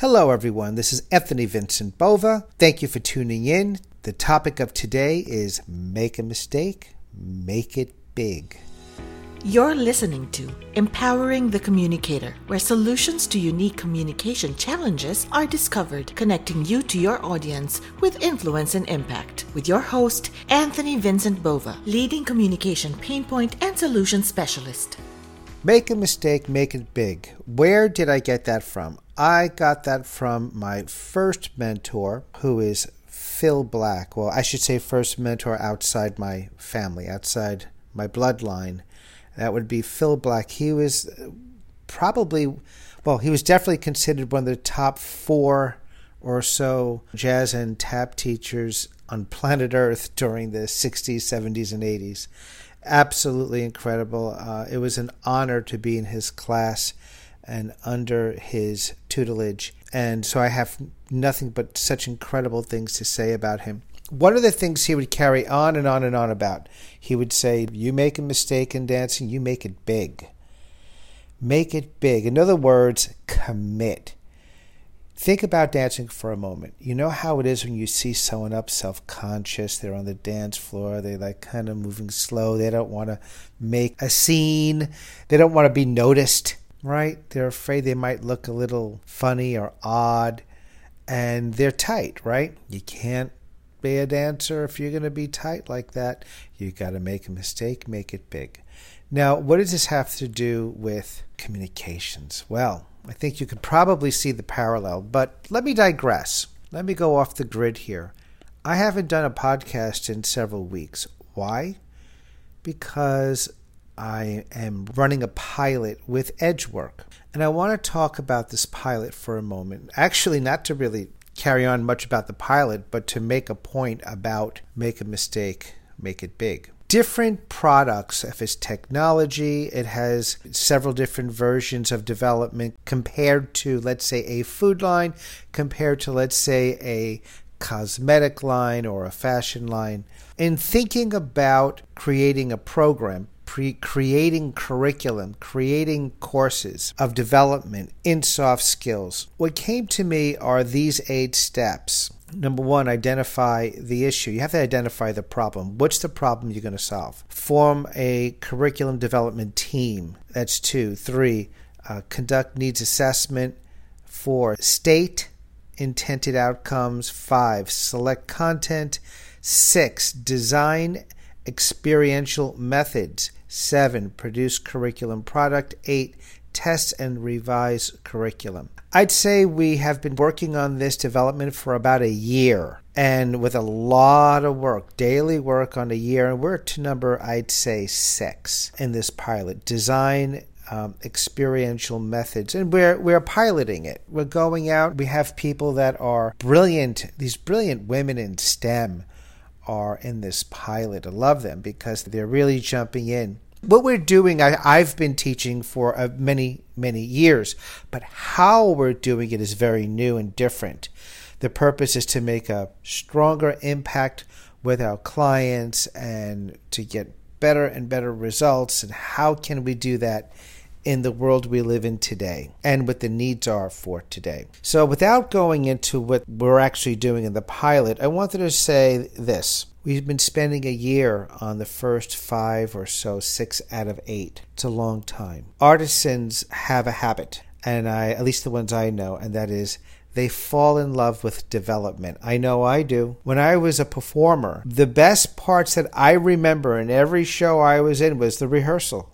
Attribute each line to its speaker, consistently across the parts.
Speaker 1: Hello, everyone. This is Anthony Vincent Bova. Thank you for tuning in. The topic of today is Make a Mistake, Make It Big.
Speaker 2: You're listening to Empowering the Communicator, where solutions to unique communication challenges are discovered, connecting you to your audience with influence and impact. With your host, Anthony Vincent Bova, leading communication pain point and solution specialist.
Speaker 1: Make a mistake, make it big. Where did I get that from? I got that from my first mentor, who is Phil Black. Well, I should say first mentor outside my family, outside my bloodline. That would be Phil Black. He was probably, well, he was definitely considered one of the top four or so jazz and tap teachers on planet Earth during the 60s, 70s, and 80s. Absolutely incredible. Uh, it was an honor to be in his class and under his tutelage. And so I have nothing but such incredible things to say about him. One of the things he would carry on and on and on about, he would say, You make a mistake in dancing, you make it big. Make it big. In other words, commit. Think about dancing for a moment. You know how it is when you see someone up self conscious, they're on the dance floor, they're like kind of moving slow, they don't want to make a scene, they don't want to be noticed right? They're afraid they might look a little funny or odd, and they're tight, right? You can't be a dancer if you're going to be tight like that. You got to make a mistake, make it big. Now, what does this have to do with communications? Well, I think you could probably see the parallel, but let me digress. Let me go off the grid here. I haven't done a podcast in several weeks. Why? Because I am running a pilot with Edgework. And I want to talk about this pilot for a moment. Actually, not to really carry on much about the pilot, but to make a point about make a mistake, make it big. Different products of its technology, it has several different versions of development compared to, let's say, a food line, compared to, let's say, a cosmetic line or a fashion line. In thinking about creating a program, pre- creating curriculum, creating courses of development in soft skills. What came to me are these eight steps. Number one, identify the issue. You have to identify the problem. What's the problem you're going to solve? Form a curriculum development team. That's two. Three, uh, conduct needs assessment. Four, state intended outcomes. Five, select content. Six, design experiential methods. Seven, produce curriculum product. Eight, test and revise curriculum. I'd say we have been working on this development for about a year and with a lot of work, daily work on a year. And we're to number, I'd say, six in this pilot. Design um, experiential methods, and we're we're piloting it. We're going out. We have people that are brilliant. These brilliant women in STEM are in this pilot. I love them because they're really jumping in. What we're doing, I, have been teaching for uh, many, many years, but how we're doing it is very new and different. The purpose is to make a stronger impact with our clients and to get better and better results. And how can we do that in the world we live in today and what the needs are for today. So, without going into what we're actually doing in the pilot, I wanted to say this. We've been spending a year on the first five or so, six out of eight. It's a long time. Artisans have a habit, and I, at least the ones I know, and that is they fall in love with development. I know I do. When I was a performer, the best parts that I remember in every show I was in was the rehearsal.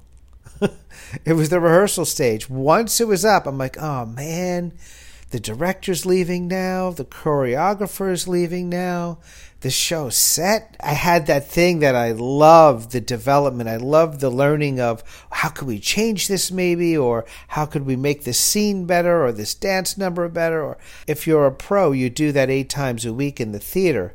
Speaker 1: it was the rehearsal stage. Once it was up, I'm like, oh man, the director's leaving now, the choreographer is leaving now, the show's set. I had that thing that I love the development. I love the learning of how could we change this maybe, or how could we make this scene better, or this dance number better. Or if you're a pro, you do that eight times a week in the theater.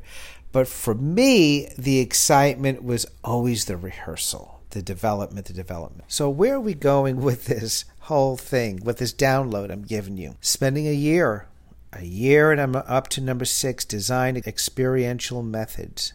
Speaker 1: But for me, the excitement was always the rehearsal the development, the development. So, where are we going with this whole thing, with this download I'm giving you? Spending a year, a year, and I'm up to number six design experiential methods,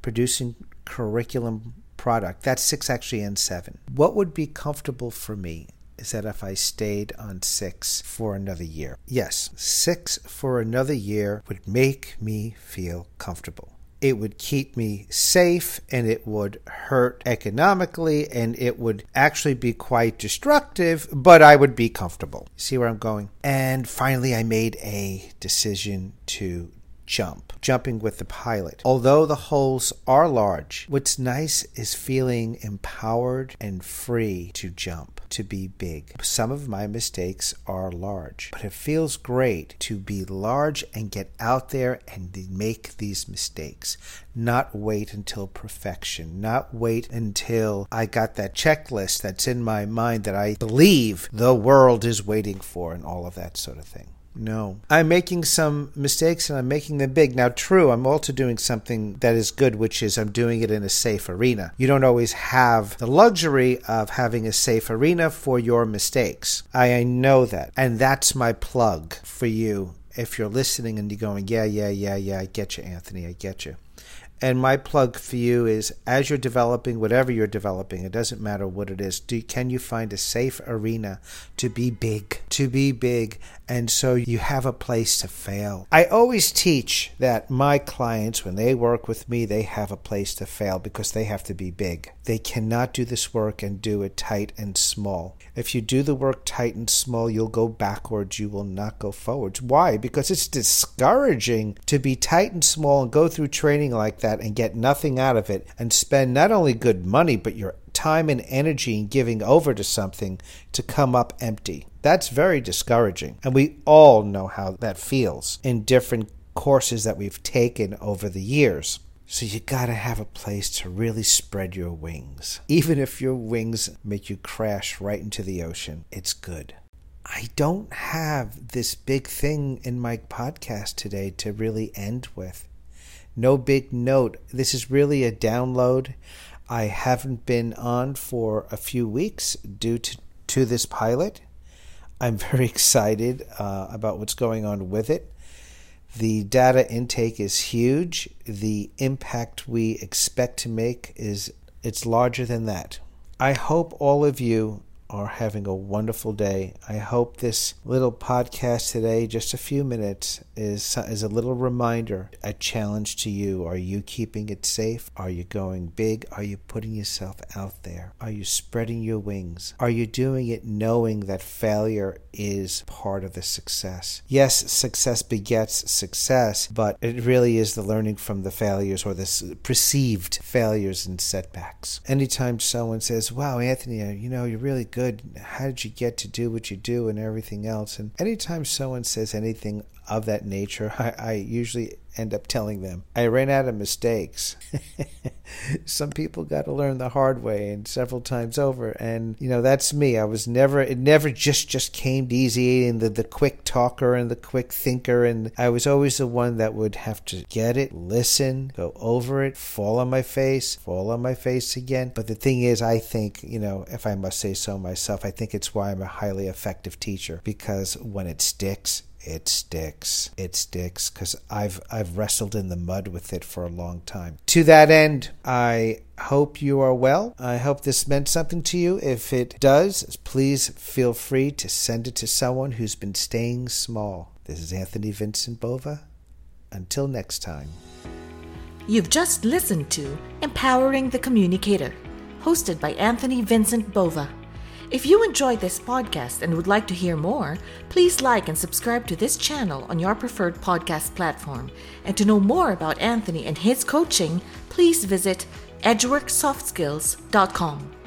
Speaker 1: producing curriculum product. That's six actually and seven. What would be comfortable for me? is that if I stayed on six for another year. Yes, six for another year would make me feel comfortable it would keep me safe and it would hurt economically and it would actually be quite destructive, but I would be comfortable. See where I'm going? And finally, I made a decision to jump, jumping with the pilot. Although the holes are large, what's nice is feeling empowered and free to jump, to be big. Some of my mistakes are large, but it feels great to be large and get out there and make these mistakes. Not wait until perfection, not wait until I got that checklist that's in my mind that I believe the world is waiting for and all of that sort of thing. No. I'm making some mistakes and I'm making them big. Now, true, I'm also doing something that is good, which is I'm doing it in a safe arena. You don't always have the luxury of having a safe arena for your mistakes. I know that. And that's my plug for you. If you're listening and you're going, yeah, yeah, yeah, yeah, I get you, Anthony, I get you. And my plug for you is as you're developing whatever you're developing, it doesn't matter what it is, do, can you find a safe arena to be big, to be big, and so you have a place to fail. I always teach that my clients, when they work with me, they have a place to fail because they have to be big. They cannot do this work and do it tight and small. If you do the work tight and small, you'll go backwards, you will not go forwards. Why? Because it's discouraging to be tight and small and go through training like that that and get nothing out of it and spend not only good money, but your time and energy in giving over to something to come up empty. That's very discouraging. And we all know how that feels in different courses that we've taken over the years. So you gotta have a place to really spread your wings. Even if your wings make you crash right into the ocean, it's good. I don't have this big thing in my podcast today to really end with no big note. This is really a download. I haven't been on for a few weeks due to, to this pilot. I'm very excited uh, about what's going on with it. The data intake is huge. The impact we expect to make is it's larger than that. I hope all of you are having a wonderful day. I hope this little podcast today, just a few minutes, is is a little reminder, a challenge to you. Are you keeping it safe? Are you going big? Are you putting yourself out there? Are you spreading your wings? Are you doing it knowing that failure is part of the success? Yes, success begets success, but it really is the learning from the failures or the perceived failures and setbacks. Anytime someone says, "Wow, Anthony, you know, you're really good." Good. How did you get to do what you do and everything else? And anytime someone says anything of that nature, I, I usually end up telling them I ran out of mistakes. Some people got to learn the hard way and several times over. And you know that's me. I was never. It never just just came easy and the the quick talker and the quick thinker. And I was always the one that would have to get it, listen, go over it, fall on my face, fall on my face again. But the thing is, I think you know, if I must say so myself, I think it's why I'm a highly effective teacher because when it sticks, it sticks. It sticks because I've I've wrestled in the mud with it for a long time. To that end, I hope you are well. I hope this meant something to you. If it does, please feel free to send it to someone who's been staying small. This is Anthony Vincent Bova. Until next time.
Speaker 2: You've just listened to Empowering the Communicator, hosted by Anthony Vincent Bova. If you enjoyed this podcast and would like to hear more, please like and subscribe to this channel on your preferred podcast platform. And to know more about Anthony and his coaching, please visit edgeworksoftskills.com.